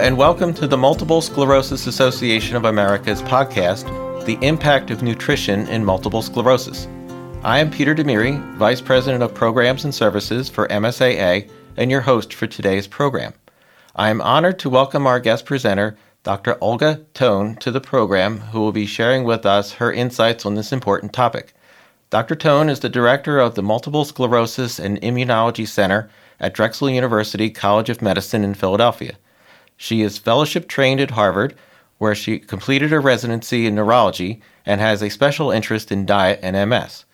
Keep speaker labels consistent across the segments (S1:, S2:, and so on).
S1: and welcome to the Multiple Sclerosis Association of America's podcast, The Impact of Nutrition in Multiple Sclerosis. I am Peter Damiri, Vice President of Programs and Services for MSAA, and your host for today's program. I am honored to welcome our guest presenter, Dr. Olga Tone, to the program, who will be sharing with us her insights on this important topic. Dr. Tone is the director of the Multiple Sclerosis and Immunology Center at Drexel University College of Medicine in Philadelphia. She is fellowship trained at Harvard, where she completed her residency in neurology and has a special interest in diet and MS.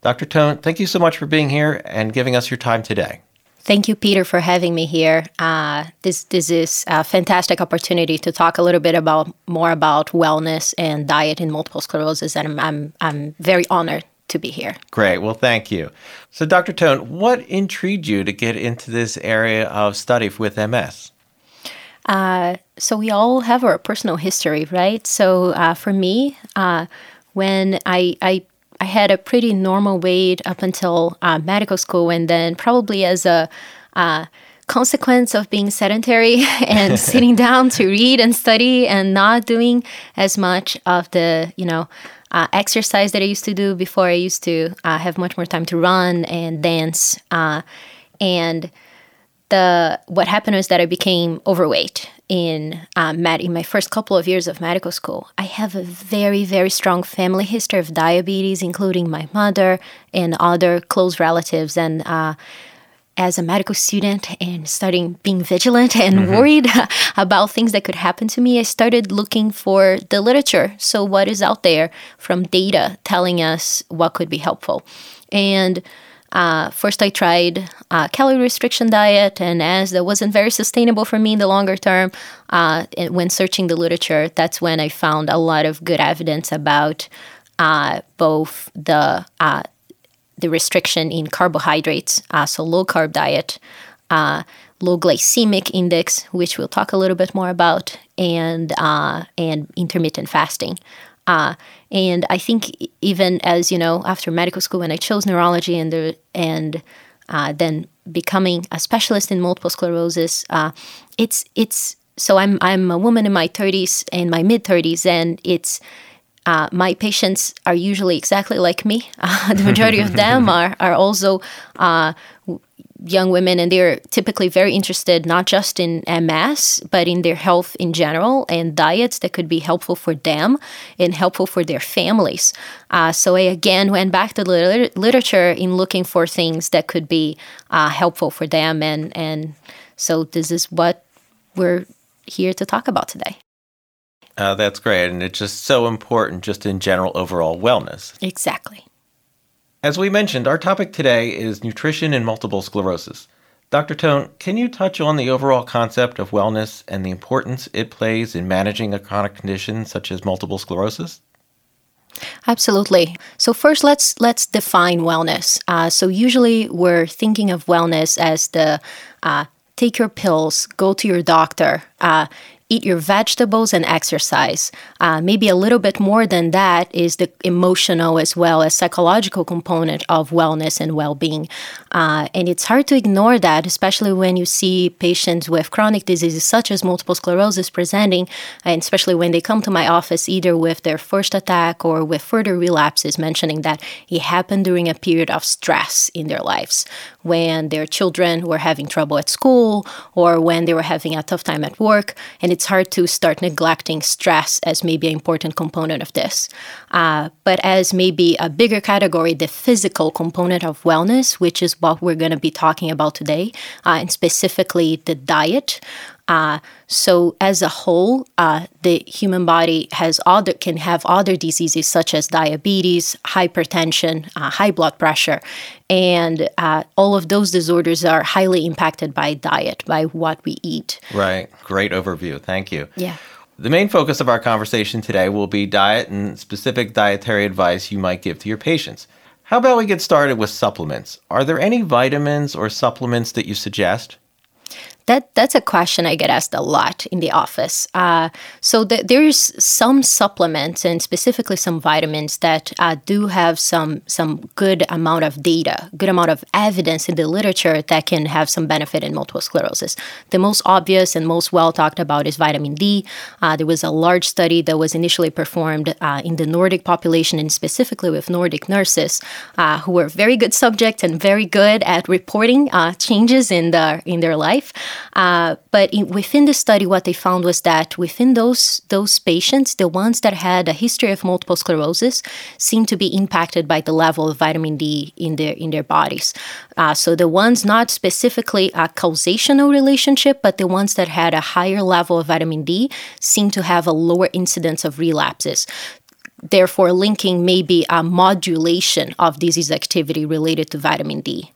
S1: Dr. Tone, thank you so much for being here and giving us your time today.
S2: Thank you, Peter, for having me here. Uh, this this is a fantastic opportunity to talk a little bit about more about wellness and diet in multiple sclerosis, and I'm I'm, I'm very honored to be here.
S1: Great. Well, thank you. So, Dr. Tone, what intrigued you to get into this area of study with MS?
S2: Uh, so we all have our personal history, right? So uh, for me, uh, when I, I I had a pretty normal weight up until uh, medical school, and then probably as a uh, consequence of being sedentary and sitting down to read and study and not doing as much of the you know uh, exercise that I used to do before. I used to uh, have much more time to run and dance, uh, and the what happened was that I became overweight in um, med- in my first couple of years of medical school. I have a very very strong family history of diabetes, including my mother and other close relatives, and uh, as a medical student and starting being vigilant and mm-hmm. worried about things that could happen to me, I started looking for the literature. So, what is out there from data telling us what could be helpful? And uh, first, I tried uh, calorie restriction diet, and as that wasn't very sustainable for me in the longer term, uh, when searching the literature, that's when I found a lot of good evidence about uh, both the uh, the restriction in carbohydrates, uh, so low carb diet, low glycemic index, which we'll talk a little bit more about, and and intermittent fasting. Uh, and I think even as you know, after medical school, when I chose neurology and the, and uh, then becoming a specialist in multiple sclerosis, uh, it's it's so I'm I'm a woman in my 30s and my mid 30s, and it's uh, my patients are usually exactly like me. Uh, the majority of them are are also uh, young women and they're typically very interested not just in MS but in their health in general and diets that could be helpful for them and helpful for their families. Uh, so I again went back to the liter- literature in looking for things that could be uh, helpful for them and and so this is what we're here to talk about today.
S1: Uh, that's great and it's just so important just in general overall wellness.
S2: Exactly.
S1: As we mentioned, our topic today is nutrition and multiple sclerosis. Dr. Tone, can you touch on the overall concept of wellness and the importance it plays in managing a chronic condition such as multiple sclerosis?
S2: Absolutely. So first, let's let's define wellness. Uh, so usually, we're thinking of wellness as the uh, take your pills, go to your doctor, uh, eat your vegetables and exercise. Uh, maybe a little bit more than that is the emotional as well as psychological component of wellness and well being. Uh, and it's hard to ignore that, especially when you see patients with chronic diseases such as multiple sclerosis presenting, and especially when they come to my office either with their first attack or with further relapses, mentioning that it happened during a period of stress in their lives when their children were having trouble at school or when they were having a tough time at work. And it's hard to start neglecting stress as maybe an important component of this. Uh, but as maybe a bigger category, the physical component of wellness, which is what we're going to be talking about today, uh, and specifically the diet. Uh, so as a whole, uh, the human body has other can have other diseases such as diabetes, hypertension, uh, high blood pressure, and uh, all of those disorders are highly impacted by diet, by what we eat.
S1: Right. Great overview. Thank you.
S2: Yeah.
S1: The main focus of our conversation today will be diet and specific dietary advice you might give to your patients. How about we get started with supplements? Are there any vitamins or supplements that you suggest?
S2: That that's a question I get asked a lot in the office. Uh, so th- there's some supplements and specifically some vitamins that uh, do have some some good amount of data, good amount of evidence in the literature that can have some benefit in multiple sclerosis. The most obvious and most well talked about is vitamin D. Uh, there was a large study that was initially performed uh, in the Nordic population and specifically with Nordic nurses uh, who were very good subjects and very good at reporting uh, changes in the in their life. Uh, but in, within the study, what they found was that within those those patients, the ones that had a history of multiple sclerosis seemed to be impacted by the level of vitamin D in their in their bodies. Uh, so the ones not specifically a causational relationship, but the ones that had a higher level of vitamin D seem to have a lower incidence of relapses therefore linking maybe a modulation of disease activity related to vitamin D.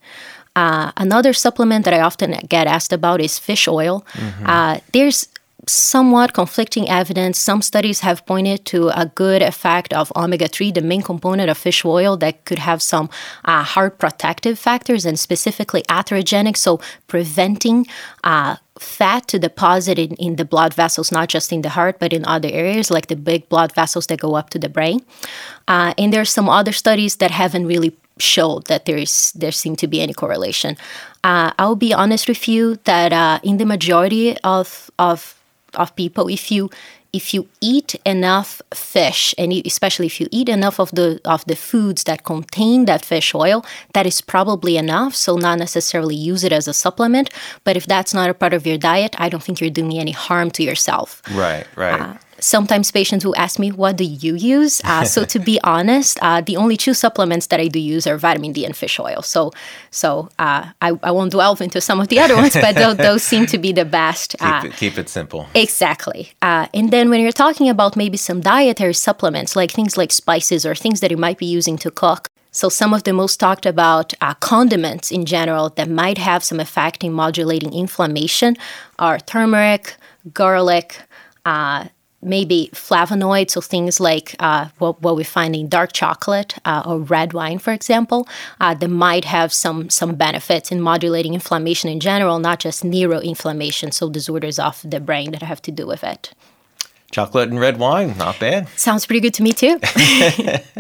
S2: Uh, another supplement that I often get asked about is fish oil. Mm-hmm. Uh, there's somewhat conflicting evidence. Some studies have pointed to a good effect of omega 3, the main component of fish oil, that could have some uh, heart protective factors and specifically atherogenic, so preventing. Uh, fat to deposit in, in the blood vessels, not just in the heart, but in other areas like the big blood vessels that go up to the brain. Uh, and there's some other studies that haven't really showed that there is there seemed to be any correlation. Uh, I'll be honest with you that uh, in the majority of of of people, if you if you eat enough fish, and especially if you eat enough of the of the foods that contain that fish oil, that is probably enough. So not necessarily use it as a supplement, but if that's not a part of your diet, I don't think you're doing any harm to yourself.
S1: Right, right. Uh,
S2: sometimes patients will ask me, What do you use? Uh, so, to be honest, uh, the only two supplements that I do use are vitamin D and fish oil. So, so uh, I, I won't delve into some of the other ones, but those, those seem to be the best.
S1: Keep uh, it, keep it simple.
S2: Exactly. Uh, and then when you're talking about maybe some dietary supplements, like things like spices or things that you might be using to cook, so, some of the most talked about uh, condiments in general that might have some effect in modulating inflammation are turmeric, garlic, uh, maybe flavonoids, so things like uh, what, what, we find in dark chocolate uh, or red wine, for example, uh, that might have some some benefits in modulating inflammation in general, not just neuroinflammation, so disorders of the brain that have to do with it.
S1: Chocolate and red wine, not bad.
S2: Sounds pretty good to me too.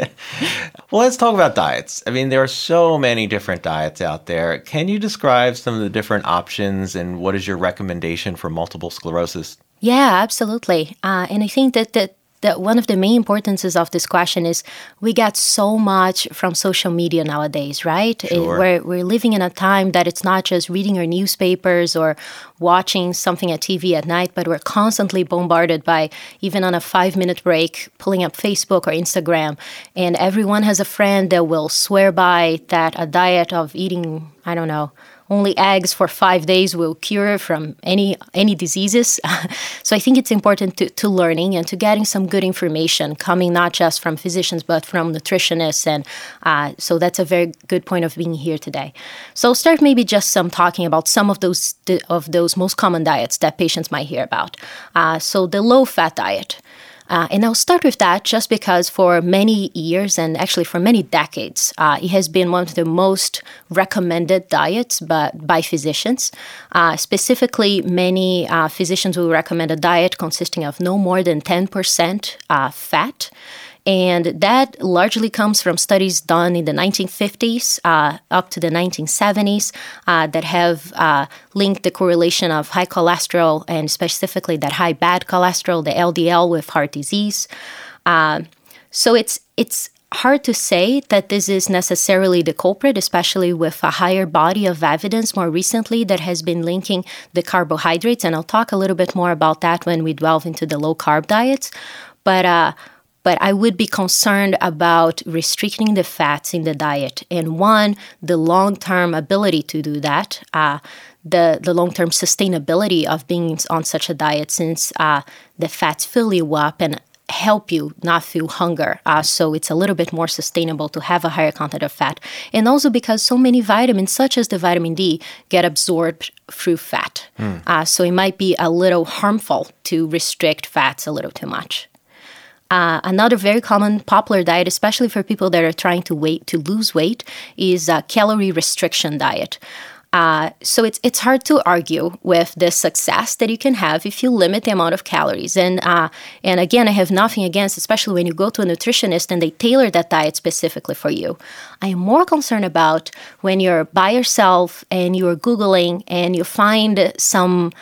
S1: well, let's talk about diets. I mean, there are so many different diets out there. Can you describe some of the different options and what is your recommendation for multiple sclerosis?
S2: Yeah, absolutely. Uh, and I think that, that that one of the main importances of this question is we get so much from social media nowadays, right?
S1: Sure.
S2: we're, we're living in a time that it's not just reading our newspapers or watching something at TV at night, but we're constantly bombarded by, even on a five minute break, pulling up Facebook or Instagram. And everyone has a friend that will swear by that a diet of eating, I don't know, only eggs for five days will cure from any any diseases. so I think it's important to, to learning and to getting some good information coming not just from physicians but from nutritionists. And uh, so that's a very good point of being here today. So I'll start maybe just some talking about some of those of those most common diets that patients might hear about. Uh, so the low fat diet. Uh, and I'll start with that just because for many years and actually for many decades, uh, it has been one of the most recommended diets but by physicians. Uh, specifically, many uh, physicians will recommend a diet consisting of no more than 10% uh, fat. And that largely comes from studies done in the 1950s uh, up to the 1970s uh, that have uh, linked the correlation of high cholesterol and specifically that high bad cholesterol, the LDL, with heart disease. Uh, so it's it's hard to say that this is necessarily the culprit, especially with a higher body of evidence more recently that has been linking the carbohydrates. And I'll talk a little bit more about that when we delve into the low carb diets. But uh, but I would be concerned about restricting the fats in the diet. And one, the long term ability to do that, uh, the, the long term sustainability of being on such a diet, since uh, the fats fill you up and help you not feel hunger. Uh, so it's a little bit more sustainable to have a higher content of fat. And also because so many vitamins, such as the vitamin D, get absorbed through fat. Mm. Uh, so it might be a little harmful to restrict fats a little too much. Uh, another very common popular diet, especially for people that are trying to weight to lose weight, is a calorie restriction diet. Uh, so it's it's hard to argue with the success that you can have if you limit the amount of calories. And uh, and again, I have nothing against, especially when you go to a nutritionist and they tailor that diet specifically for you. I am more concerned about when you're by yourself and you're googling and you find some.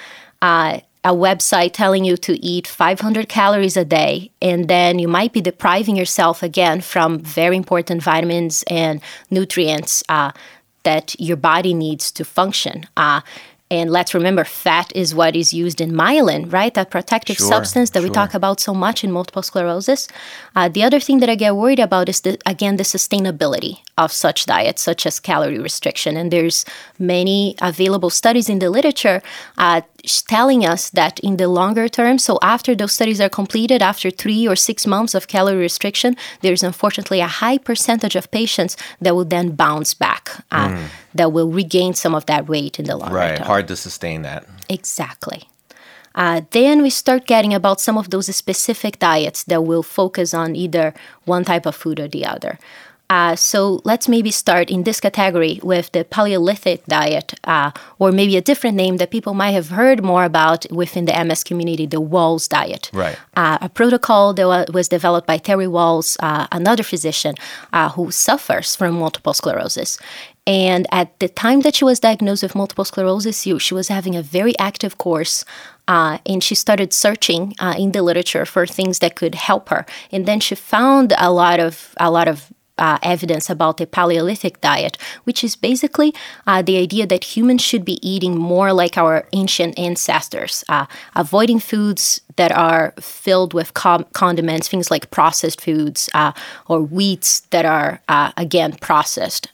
S2: Uh, a website telling you to eat 500 calories a day, and then you might be depriving yourself again from very important vitamins and nutrients uh, that your body needs to function. Uh, and let's remember, fat is what is used in myelin, right? That protective
S1: Sure,
S2: substance that we talk about so much in multiple sclerosis. Uh, the other thing that I get worried about is, the, again, the sustainability of such diets, such as calorie restriction. And there's many available studies in the literature uh, telling us that in the longer term, so after those studies are completed, after three or six months of calorie restriction, there's unfortunately a high percentage of patients that will then bounce back, uh, that will regain some of that weight in the longer
S1: Right.
S2: term.
S1: Hard to sustain that.
S2: Exactly. Uh, then we start getting about some of those specific diets that will focus on either one type of food or the other. Uh, so let's maybe start in this category with the Paleolithic diet, uh, or maybe a different name that people might have heard more about within the MS community, the Wahls diet.
S1: Right.
S2: Uh, a protocol that was developed by Terry Wahls, uh, another physician uh, who suffers from multiple sclerosis. And at the time that she was diagnosed with multiple sclerosis, she, was having a very active course. Uh, and she started searching uh, in the literature for things that could help her. And then she found a lot of a lot of uh, evidence about the Paleolithic diet, which is basically uh, the idea that humans should be eating more like our ancient ancestors, uh, avoiding foods that are filled with com- condiments, things like processed foods uh, or wheats that are, uh, again, processed.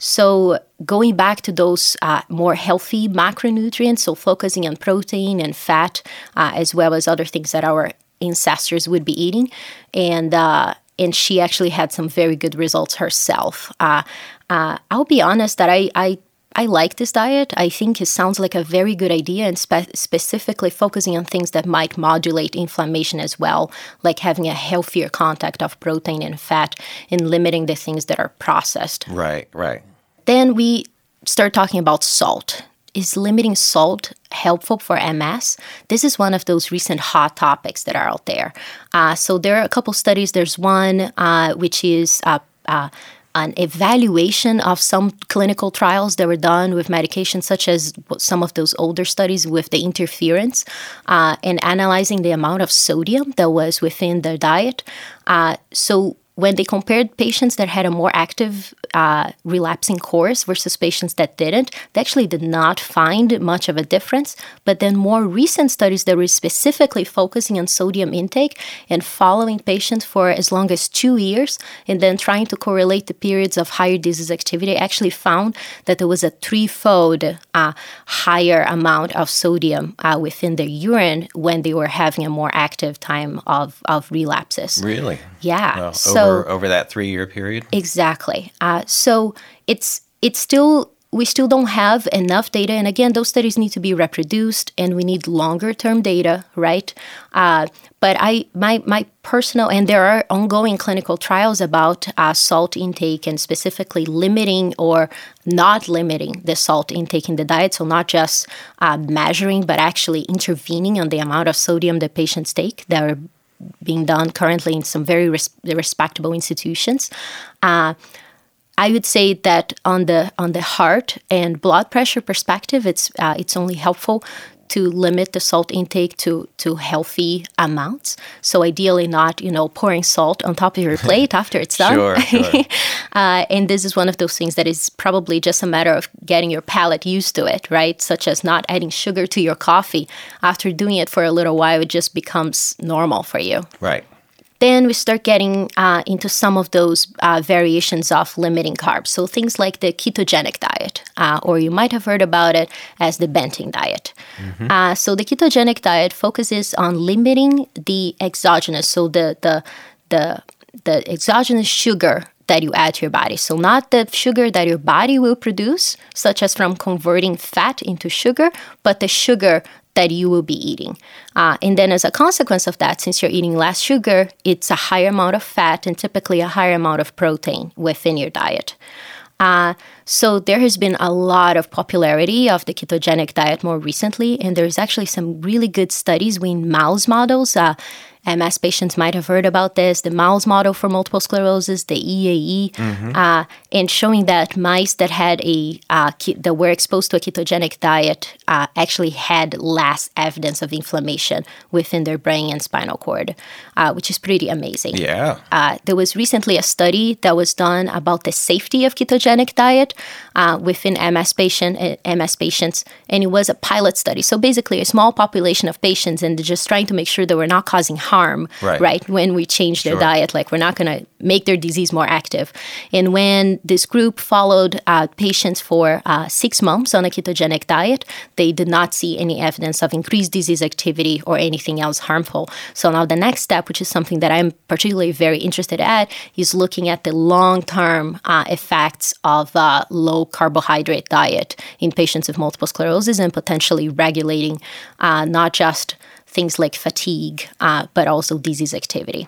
S2: So, going back to those uh, more healthy macronutrients, so focusing on protein and fat, uh, as well as other things that our ancestors would be eating. And uh, and she actually had some very good results herself. Uh, uh, I'll be honest that I, I I like this diet. I think it sounds like a very good idea, and spe- specifically focusing on things that might modulate inflammation as well, like having a healthier contact of protein and fat, and limiting the things that are processed.
S1: Right. Right.
S2: Then we start talking about salt. Is limiting salt helpful for MS? This is one of those recent hot topics that are out there. Uh, so there are a couple studies. There's one uh, which is uh, uh, an evaluation of some clinical trials that were done with medications, such as some of those older studies with the interferons, uh, and analyzing the amount of sodium that was within their diet. Uh, so when they compared patients that had a more active uh, relapsing course versus patients that didn't, they actually did not find much of a difference. But then more recent studies that were specifically focusing on sodium intake and following patients for as long as two years, and then trying to correlate the periods of higher disease activity, actually found that there was a threefold uh, higher amount of sodium uh, within their urine when they were having a more active time of, of relapses.
S1: Really.
S2: Yeah.
S1: Well,
S2: so
S1: over over that three year period.
S2: exactly. Uh, so it's it's still we still don't have enough data, and again, those studies need to be reproduced, and we need longer term data, right? Uh, but I my my personal and there are ongoing clinical trials about uh, salt intake and specifically limiting or not limiting the salt intake in the diet. So not just uh, measuring, but actually intervening on the amount of sodium that patients take. That are being done currently in some very res- respectable institutions. Uh, I would say that on the on the heart and blood pressure perspective, it's uh, it's only helpful to limit the salt intake to to healthy amounts. So ideally, not you know pouring salt on top of your plate after it's done.
S1: Sure, sure.
S2: uh, and this is one of those things that is probably just a matter of getting your palate used to it, right? Such as not adding sugar to your coffee. After doing it for a little while, it just becomes normal for you
S1: Right.
S2: Then we start getting uh, into some of those uh, variations of limiting carbs. So things like the ketogenic diet, uh, or you might have heard about it as the Banting diet. Uh, so the ketogenic diet focuses on limiting the exogenous, so the the the the exogenous sugar that you add to your body. So not the sugar that your body will produce, such as from converting fat into sugar, but the sugar that you will be eating. Uh, and then, as a consequence of that, since you're eating less sugar, it's a higher amount of fat and typically a higher amount of protein within your diet. Uh, so there has been a lot of popularity of the ketogenic diet more recently, and there's actually some really good studies with mouse models. Uh, MS patients might have heard about this, the mouse model for multiple sclerosis, the EAE, mm-hmm. uh, and showing that mice that had a uh, that were exposed to a ketogenic diet uh, actually had less evidence of inflammation within their brain and spinal cord, uh, which is pretty amazing.
S1: Yeah.
S2: Uh, there was recently a study that was done about the safety of ketogenic diet uh, within MS patient MS patients, and it was a pilot study. So basically, a small population of patients, and just trying to make sure that we're not causing harm,
S1: right?
S2: right when we change their sure. diet, like we're not going to make their disease more active. And when this group followed uh, patients for uh, six months on a ketogenic diet, they did not see any evidence of increased disease activity or anything else harmful. So now the next step, which is something that I'm particularly very interested at, is looking at the long-term uh, effects of a low carbohydrate diet in patients with multiple sclerosis and potentially regulating uh, not just things like fatigue, uh, but also disease activity.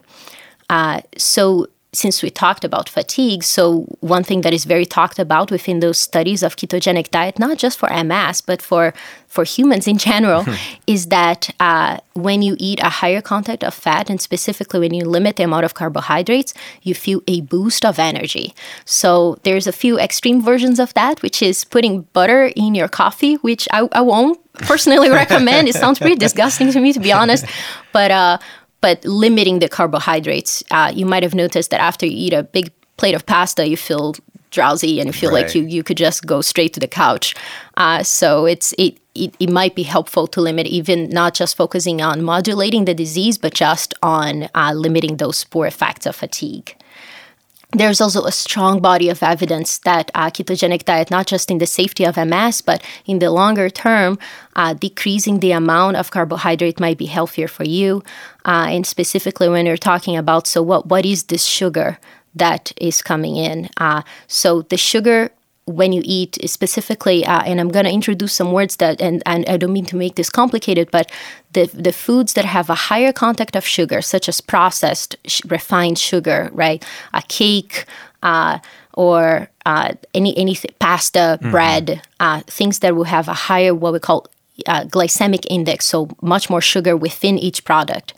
S2: Uh, so, since we talked about fatigue, so one thing that is very talked about within those studies of ketogenic diet, not just for MS, but for for humans in general, hmm. is that uh, when you eat a higher content of fat, and specifically when you limit the amount of carbohydrates, you feel a boost of energy. So there's a few extreme versions of that, which is putting butter in your coffee, which I, I won't personally recommend. It sounds pretty disgusting to me, to be honest. But uh, but limiting the carbohydrates. Uh, you might have noticed that after you eat a big plate of pasta, you feel drowsy and you feel right. like you, you could just go straight to the couch. Uh, so it's it, it, it might be helpful to limit even not just focusing on modulating the disease, but just on uh, limiting those poor effects of fatigue there's also a strong body of evidence that uh, ketogenic diet, not just in the safety of MS, but in the longer term, uh, decreasing the amount of carbohydrate might be healthier for you. Uh, and specifically, when you're talking about, so what, what is this sugar that is coming in? Uh, so the sugar when you eat specifically uh, and i'm going to introduce some words that and, and i don't mean to make this complicated but the, the foods that have a higher content of sugar such as processed sh- refined sugar right? A cake uh, or uh, any any pasta mm-hmm. bread uh, things that will have a higher what we call uh, glycemic index so much more sugar within each product.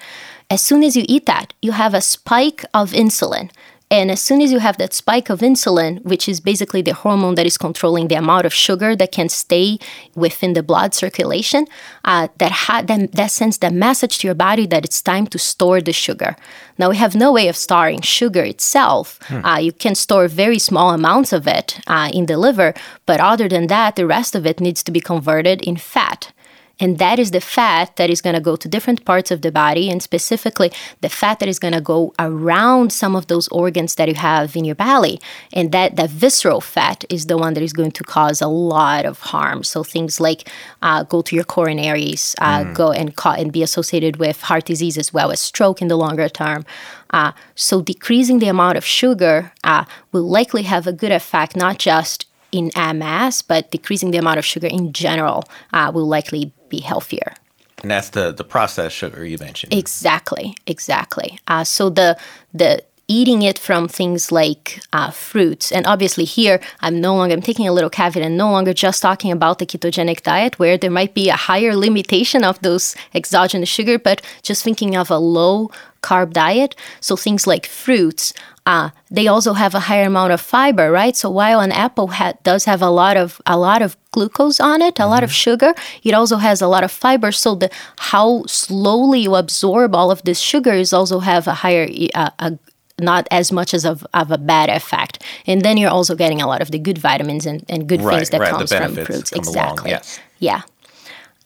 S2: As soon as you eat that you have a spike of insulin and as soon as you have that spike of insulin, which is basically the hormone that is controlling the amount of sugar that can stay within the blood circulation, uh, that, ha- that, that sends that message to your body that it's time to store the sugar. Now, we have no way of storing sugar itself. Hmm. Uh, you can store very small amounts of it uh, in the liver, but other than that, the rest of it needs to be converted in fat. And that is the fat that is going to go to different parts of the body, and specifically the fat that is going to go around some of those organs that you have in your belly. And that, that visceral fat is the one that is going to cause a lot of harm. So things like uh, go to your coronaries, uh, mm. go and, ca- and be associated with heart disease as well as stroke in the longer term. Uh, so decreasing the amount of sugar uh, will likely have a good effect, not just in MS, but decreasing the amount of sugar in general uh, will likely be healthier.
S1: And that's the the processed sugar you mentioned.
S2: Exactly, exactly. Uh, so the the eating it from things like uh, fruits and obviously here i'm no longer i'm taking a little caveat and no longer just talking about the ketogenic diet where there might be a higher limitation of those exogenous sugar but just thinking of a low carb diet so things like fruits uh, they also have a higher amount of fiber, right? So while an apple ha- does have a lot of a lot of glucose on it, a mm-hmm. lot of mm-hmm. sugar, it also has a lot of fiber. So the how slowly you absorb all of this sugar is also have a higher uh, a, not as much as of, of a bad effect. And then you're also getting a lot of the good vitamins and, and good
S1: right,
S2: things that
S1: right.
S2: comes from fruits.
S1: exactly. Along, yes.
S2: Yeah.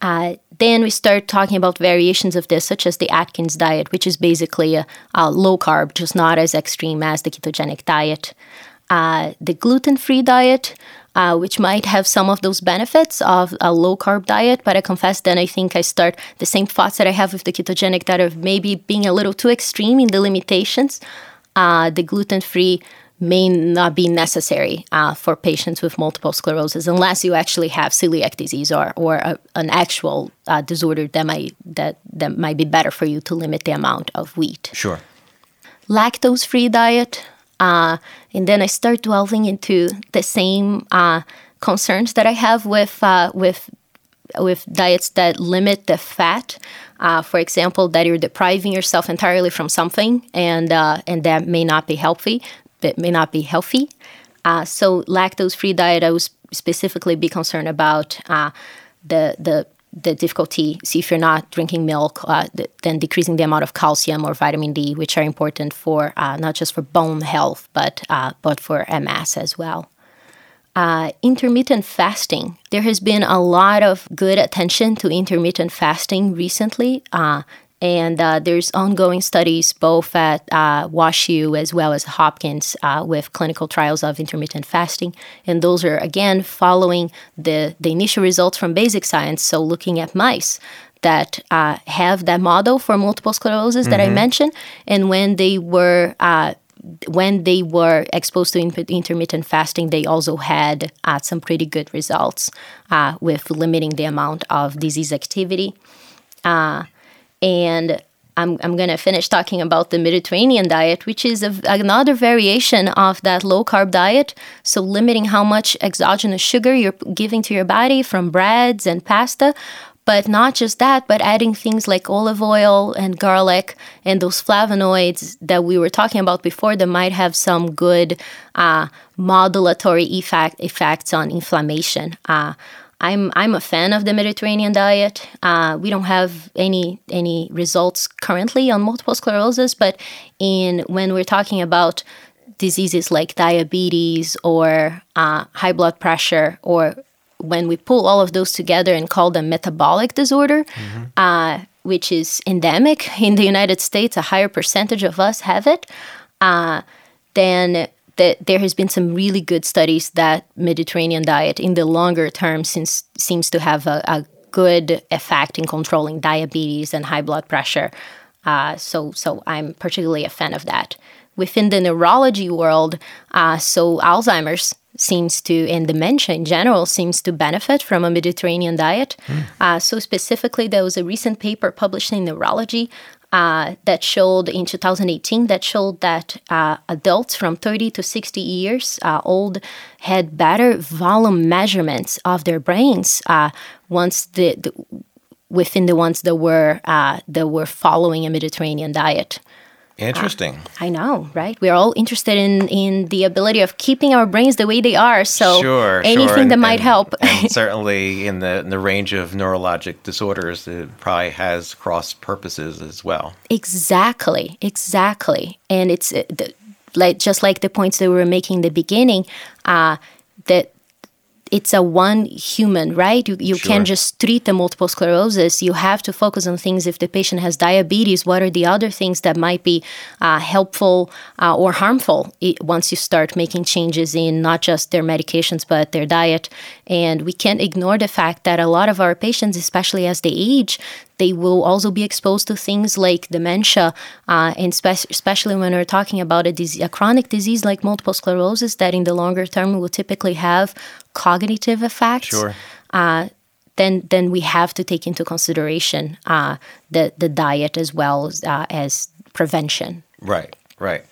S2: Uh, then we start talking about variations of this, such as the Atkins diet, which is basically a, a low carb, just not as extreme as the ketogenic diet. Uh, the gluten free diet, uh, which might have some of those benefits of a low carb diet, but I confess then I think I start the same thoughts that I have with the ketogenic diet of maybe being a little too extreme in the limitations. Uh, the gluten free may not be necessary uh, for patients with multiple sclerosis unless you actually have celiac disease or, or a, an actual uh, disorder that might that, that might be better for you to limit the amount of wheat.
S1: Sure.
S2: Lactose free diet. Uh, and then I start delving into the same uh, concerns that I have with uh, with with diets that limit the fat. Uh, for example, that you're depriving yourself entirely from something, and uh, and that may not be healthy. That may not be healthy. Uh, so lactose-free diet, I would specifically be concerned about uh, the the the difficulty. See if you're not drinking milk, uh, the, then decreasing the amount of calcium or vitamin D, which are important for uh, not just for bone health, but but for MS as well uh, intermittent fasting. There has been a lot of good attention to intermittent fasting recently. Uh, and uh, there's ongoing studies both at uh, WashU as well as Hopkins uh, with clinical trials of intermittent fasting. And those are, again, following the, the initial results from basic science. So, looking at mice that uh, have that model for multiple sclerosis mm-hmm. that I mm-hmm. mentioned. And when they were uh, when they were exposed to intermittent fasting, they also had uh, some pretty good results uh, with limiting the amount of disease activity. Uh, and I'm, I'm going to finish talking about the Mediterranean diet, which is a, another variation of that low carb diet. So, limiting how much exogenous sugar you're giving to your body from breads and pasta, but not just that, but adding things like olive oil and garlic and those flavonoids that we were talking about before that might have some good uh, modulatory effect, effects on inflammation. Uh, I'm I'm a fan of the Mediterranean diet. Uh, we don't have any any results currently on multiple sclerosis, but in when we're talking about diseases like diabetes or uh, high blood pressure or when we pull all of those together and call them metabolic disorder, mm-hmm. uh, which is endemic in the United States, a higher percentage of us have it, uh, then that there has been some really good studies that Mediterranean diet in the longer term seems, seems to have a, a good effect in controlling diabetes and high blood pressure. Uh, so, so I'm particularly a fan of that. Within the neurology world, uh, so Alzheimer's seems to, and dementia in general, seems to benefit from a Mediterranean diet. Mm. Uh, so, specifically, there was a recent paper published in Neurology uh, that showed in 2018 that showed that uh, adults from 30 to 60 years uh, old had better volume measurements of their brains uh, once the, the, within the ones that were uh, that were following a Mediterranean diet.
S1: Interesting. Uh,
S2: I know, right? We're all interested in in the ability of keeping our brains the way they are. So
S1: sure,
S2: anything
S1: sure.
S2: And, that
S1: and,
S2: might help.
S1: and certainly in the in the range of neurologic disorders, it probably has cross purposes as well.
S2: Exactly, exactly. And it's uh, the, like just like the points that we were making in the beginning, uh, that it's a one human, right? You, you sure. can't just treat the multiple sclerosis. You have to focus on things. If the patient has diabetes, what are the other things that might be uh, helpful uh, or harmful once you start making changes in not just their medications but their diet? And we can't ignore the fact that a lot of our patients, especially as they age, they will also be exposed to things like dementia, uh, and spe- especially when we're talking about a, disease, a chronic disease like multiple sclerosis that in the longer term will typically have cognitive effects.
S1: Sure.
S2: Uh, then, then we have to take into consideration uh, the, the diet as well as, uh, as prevention.
S1: Right, right.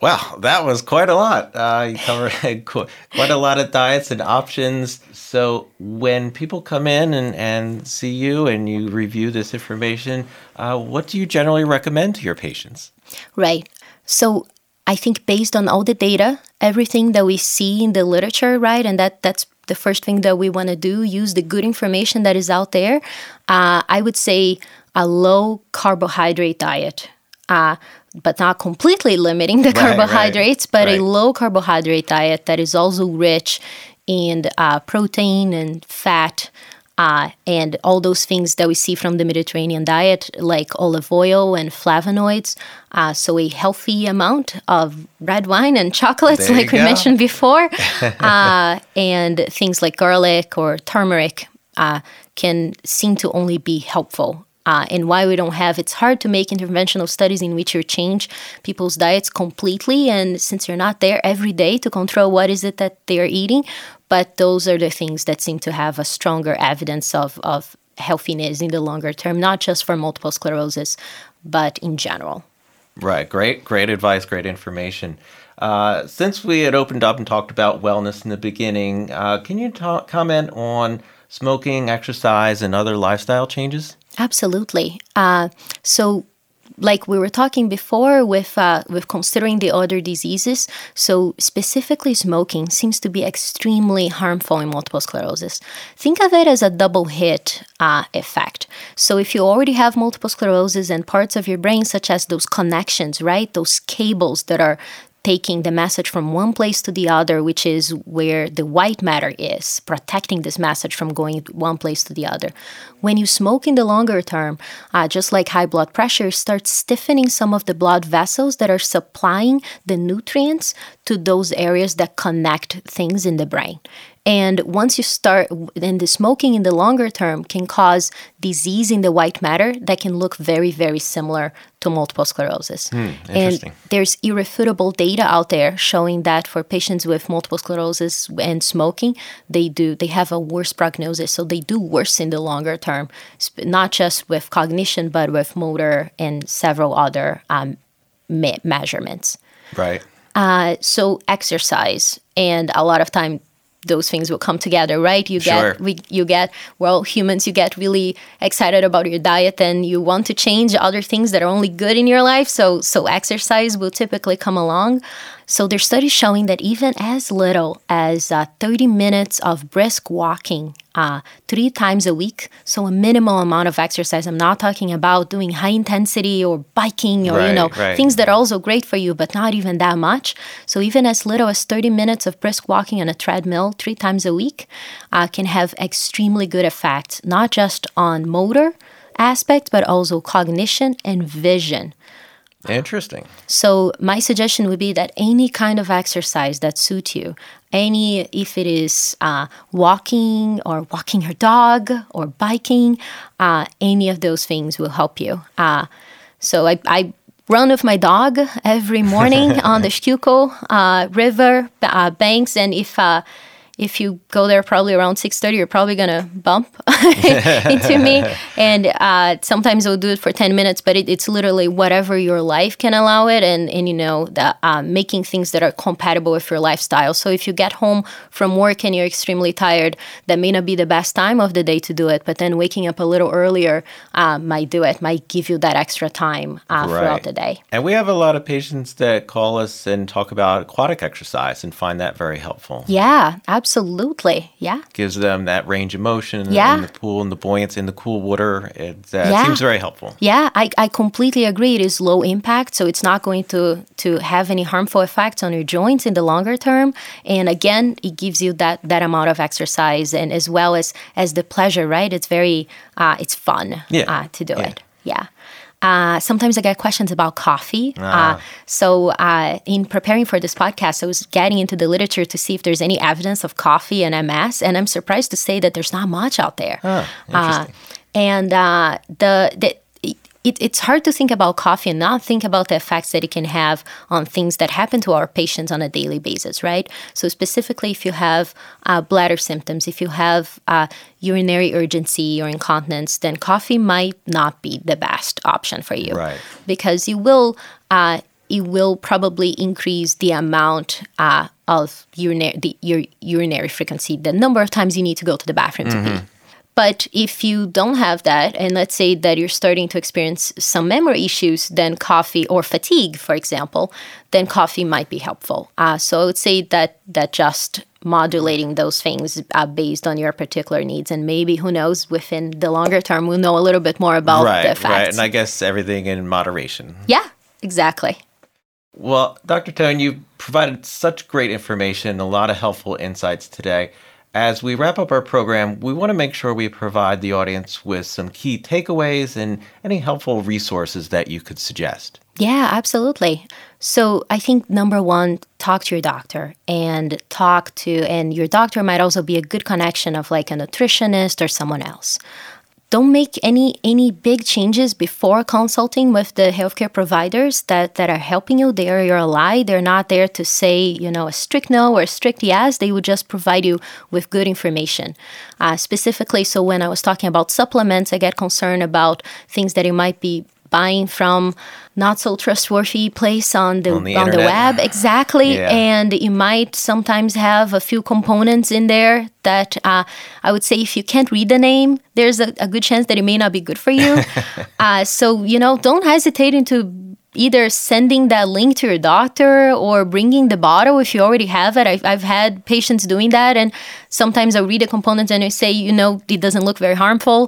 S1: Wow, that was quite a lot. Uh, you covered quite a lot of diets and options. So, when people come in and, and see you and you review this information, uh, what do you generally recommend to your patients?
S2: Right. So, I think based on all the data, everything that we see in the literature, right, and that that's the first thing that we want to do, use the good information that is out there. Uh, I would say a low carbohydrate diet. Uh, but not completely limiting the right, carbohydrates, right, but right. a low carbohydrate diet that is also rich in uh, protein and fat. Uh, and all those things that we see from the Mediterranean diet, like olive oil and flavonoids. Uh, so, a healthy amount of red wine and chocolates, like we mentioned before, uh, and things like garlic or turmeric uh, can seem to only be helpful uh, and why we don't have it's hard to make interventional studies in which you change people's diets completely and since you're not there every day to control what is it that they're eating but those are the things that seem to have a stronger evidence of, of healthiness in the longer term not just for multiple sclerosis but in general
S1: Right. Great, great advice, great information. Uh, since we had opened up and talked about wellness in the beginning, uh, can you comment on smoking, exercise, and other lifestyle changes?
S2: Absolutely. Uh, so, like we were talking before with uh, with considering the other diseases so specifically smoking seems to be extremely harmful in multiple sclerosis think of it as a double hit uh, effect so if you already have multiple sclerosis and parts of your brain such as those connections right those cables that are taking the message from one place to the other, which is where the white matter is, protecting this message from going one place to the other. When you smoke in the longer term, uh, just like high blood pressure, starts stiffening some of the blood vessels that are supplying the nutrients to those areas that connect things in the brain. And once you start, then the smoking in the longer term can cause disease in the white matter that can look very, very similar to multiple sclerosis.
S1: Hmm,
S2: and there's irrefutable data out there showing that for patients with multiple sclerosis and smoking, they do they have a worse prognosis, so they do worse in the longer term, not just with cognition but with motor and several other um, me- measurements.
S1: Right.
S2: Uh, so exercise and a lot of time those things will come together, right? You get
S1: Sure.
S2: we, you get well humans you get really excited about your diet and you want to change other things that are only good in your life. So so exercise will typically come along. So there's studies showing that even as little as uh, 30 minutes of brisk walking uh, three times a week, so a minimal amount of exercise. I'm not talking about doing high intensity or biking or you know
S1: right.
S2: things that are also great for you, but not even that much. So even as little as 30 minutes of brisk walking on a treadmill three times a week uh, can have extremely good effects, not just on motor aspect, but also cognition and vision.
S1: Interesting.
S2: So my suggestion would be that any kind of exercise that suits you, any if it is uh, walking or walking your dog or biking, uh, any of those things will help you. Uh, so I, I run with my dog every morning on the Schuylkill uh, River uh, banks, and if uh, if you go there probably around 6.30 you're probably going to bump into me. And uh, sometimes i'll do it for 10 minutes but it, it's literally whatever your life can allow it and, and you know the, uh, making things that are compatible with your lifestyle. So if you get home from work and you're extremely tired that may not be the best time of the day to do it but then waking up a little earlier uh, might do it might give you that extra time uh, throughout the day.
S1: And we have a lot of patients that call us and talk about aquatic exercise and find that very helpful.
S2: yeah absolutely yeah
S1: Gives them that range of motion
S2: Yeah.
S1: in the pool and the buoyancy in the cool water. It uh,
S2: Yeah.
S1: seems very helpful.
S2: Yeah, I, I completely agree. It is low impact, so it's not going to to have any harmful effects on your joints in the longer term. And again, it gives you that that amount of exercise and as well as as the pleasure, right? It's very uh, it's fun
S1: Yeah.
S2: uh, to do
S1: Yeah.
S2: it. Yeah. Uh, sometimes I get questions about coffee.
S1: Ah.
S2: Uh, so, uh, in preparing for this podcast, I was getting into the literature to see if there's any evidence of coffee and MS, and I'm surprised to say that there's not much out there.
S1: Ah, interesting.
S2: and uh, the, the it, it's hard to think about coffee and not think about the effects that it can have on things that happen to our patients on a daily basis, right? So, specifically, if you have uh, bladder symptoms, if you have uh, urinary urgency or incontinence, then coffee might not be the best option for you,
S1: Right.
S2: Because you will. Uh, it will probably increase the amount uh, of urinary, the, your urinary frequency, the number of times you need to go to the bathroom to pee. But if you don't have that, and let's say that you're starting to experience some memory issues, then coffee or fatigue, for example, then coffee might be helpful. Uh, so I would say that that just modulating those things uh, based on your particular needs, and maybe who knows, within the longer term, we'll know a little bit more about the
S1: right, right. And I guess everything in moderation.
S2: yeah, exactly.
S1: Well, Dr. Tone, you provided such great information, a lot of helpful insights today. As we wrap up our program, we want to make sure we provide the audience with some key takeaways and any helpful resources that you could suggest.
S2: Yeah, absolutely. So I think number one, talk to your doctor and talk to, and your doctor might also be a good connection of like a nutritionist or someone else. Don't make any any big changes before consulting with the healthcare providers that, that are helping you. They are your ally. They're not there to say, you know, a strict no or a strict yes. They would just provide you with good information. Uh, specifically, so when I was talking about supplements, I get concerned about things that you might be buying from not so trustworthy place on the
S1: On the
S2: on the web. Exactly.
S1: Yeah.
S2: and you might sometimes have a few components in there that uh, i would say if you can't read the name there's a, a good chance that it may not be good for you. Uh, so you know don't hesitate into either sending that link to your doctor or bringing the bottle if you already have it. I've, I've had patients doing that and sometimes i read the components and i say you know it doesn't look very harmful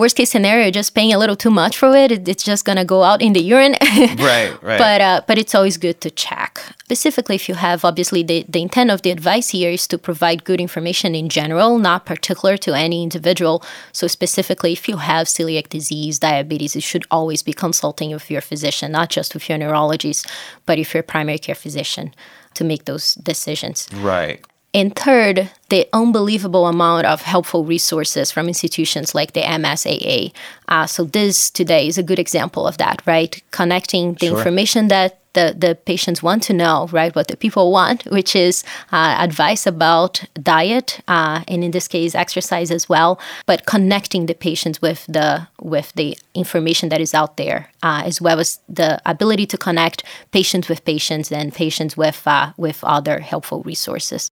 S2: worst case scenario just paying a little too much for it, it it's just gonna go out in the urine
S1: Right, right.
S2: but uh, but it's always good to check specifically if you have obviously the, the intent of the advice here is to provide good information in general not particular to any individual so specifically if you have celiac disease diabetes you should always be consulting with your physician not just with your neurologist but if your primary care physician to make those decisions
S1: right.
S2: And third, the unbelievable amount of helpful resources from institutions like the MSAA. Uh, so this today is a good example of that, right? Connecting the
S1: Sure.
S2: information that the, the patients want to know, right? What the people want, which is uh, advice about diet, uh, and in this case, exercise as well. But connecting the patients with the with the information that is out there, uh, as well as the ability to connect patients with patients and patients with uh, with other helpful resources.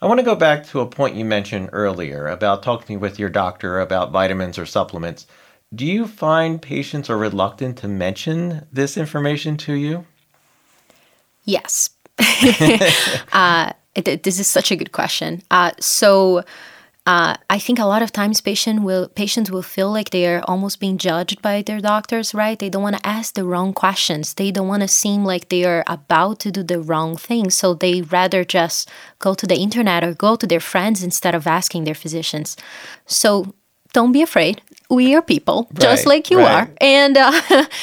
S1: I want to go back to a point you mentioned earlier about talking with your doctor about vitamins or supplements. Do you find patients are reluctant to mention this information to you?
S2: Yes. uh, this is such a good question. Uh, so, uh, I think a lot of times patient will patients will feel like they are almost being judged by their doctors, right? They don't want to ask the wrong questions. They don't want to seem like they are about to do the wrong thing. So they rather just go to the internet or go to their friends instead of asking their physicians. So don't be afraid. We are people, just like you
S1: right.
S2: are, and. Uh,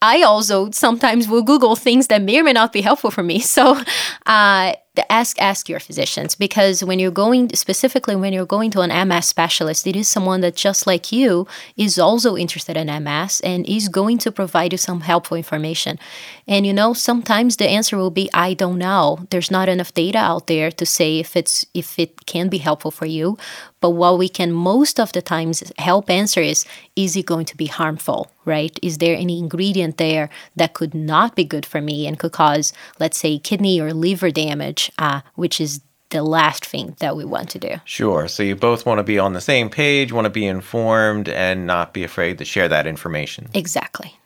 S2: I also sometimes will Google things that may or may not be helpful for me. So, uh, ask ask your physicians because when you're going specifically when you're going to an MS specialist, it is someone that just like you is also interested in MS and is going to provide you some helpful information. And you know, sometimes the answer will be I don't know. There's not enough data out there to say if it's if it can be helpful for you. But what we can most of the times help answer is is it going to be harmful, right? Is there any ingredient there that could not be good for me and could cause, let's say, kidney or liver damage, uh, which is the last thing that we want to do.
S1: Sure. So you both want to be on the same page, want to be informed, and not be afraid to share that information.
S2: Exactly.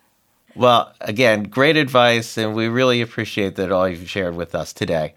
S1: Well, again, great advice, and we really appreciate that all you've shared with us today.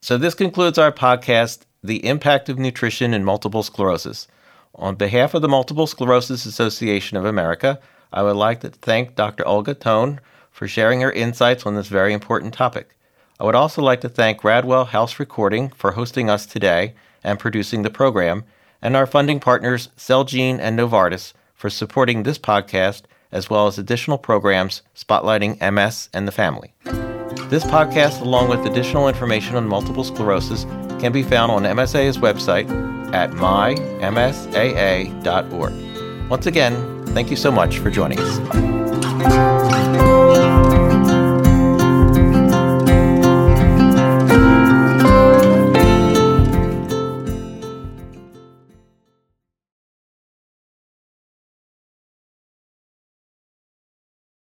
S1: So, this concludes our podcast, The Impact of Nutrition in Multiple Sclerosis. On behalf of the Multiple Sclerosis Association of America, I would like to thank Dr. Olga Tone for sharing her insights on this very important topic. I would also like to thank Radwell House Recording for hosting us today and producing the program, and our funding partners, Celgene and Novartis, for supporting this podcast, as well as additional programs spotlighting MS and the family. This podcast, along with additional information on multiple sclerosis, can be found on MSA's website at mymsaa.org. Once again, thank you so much for joining us.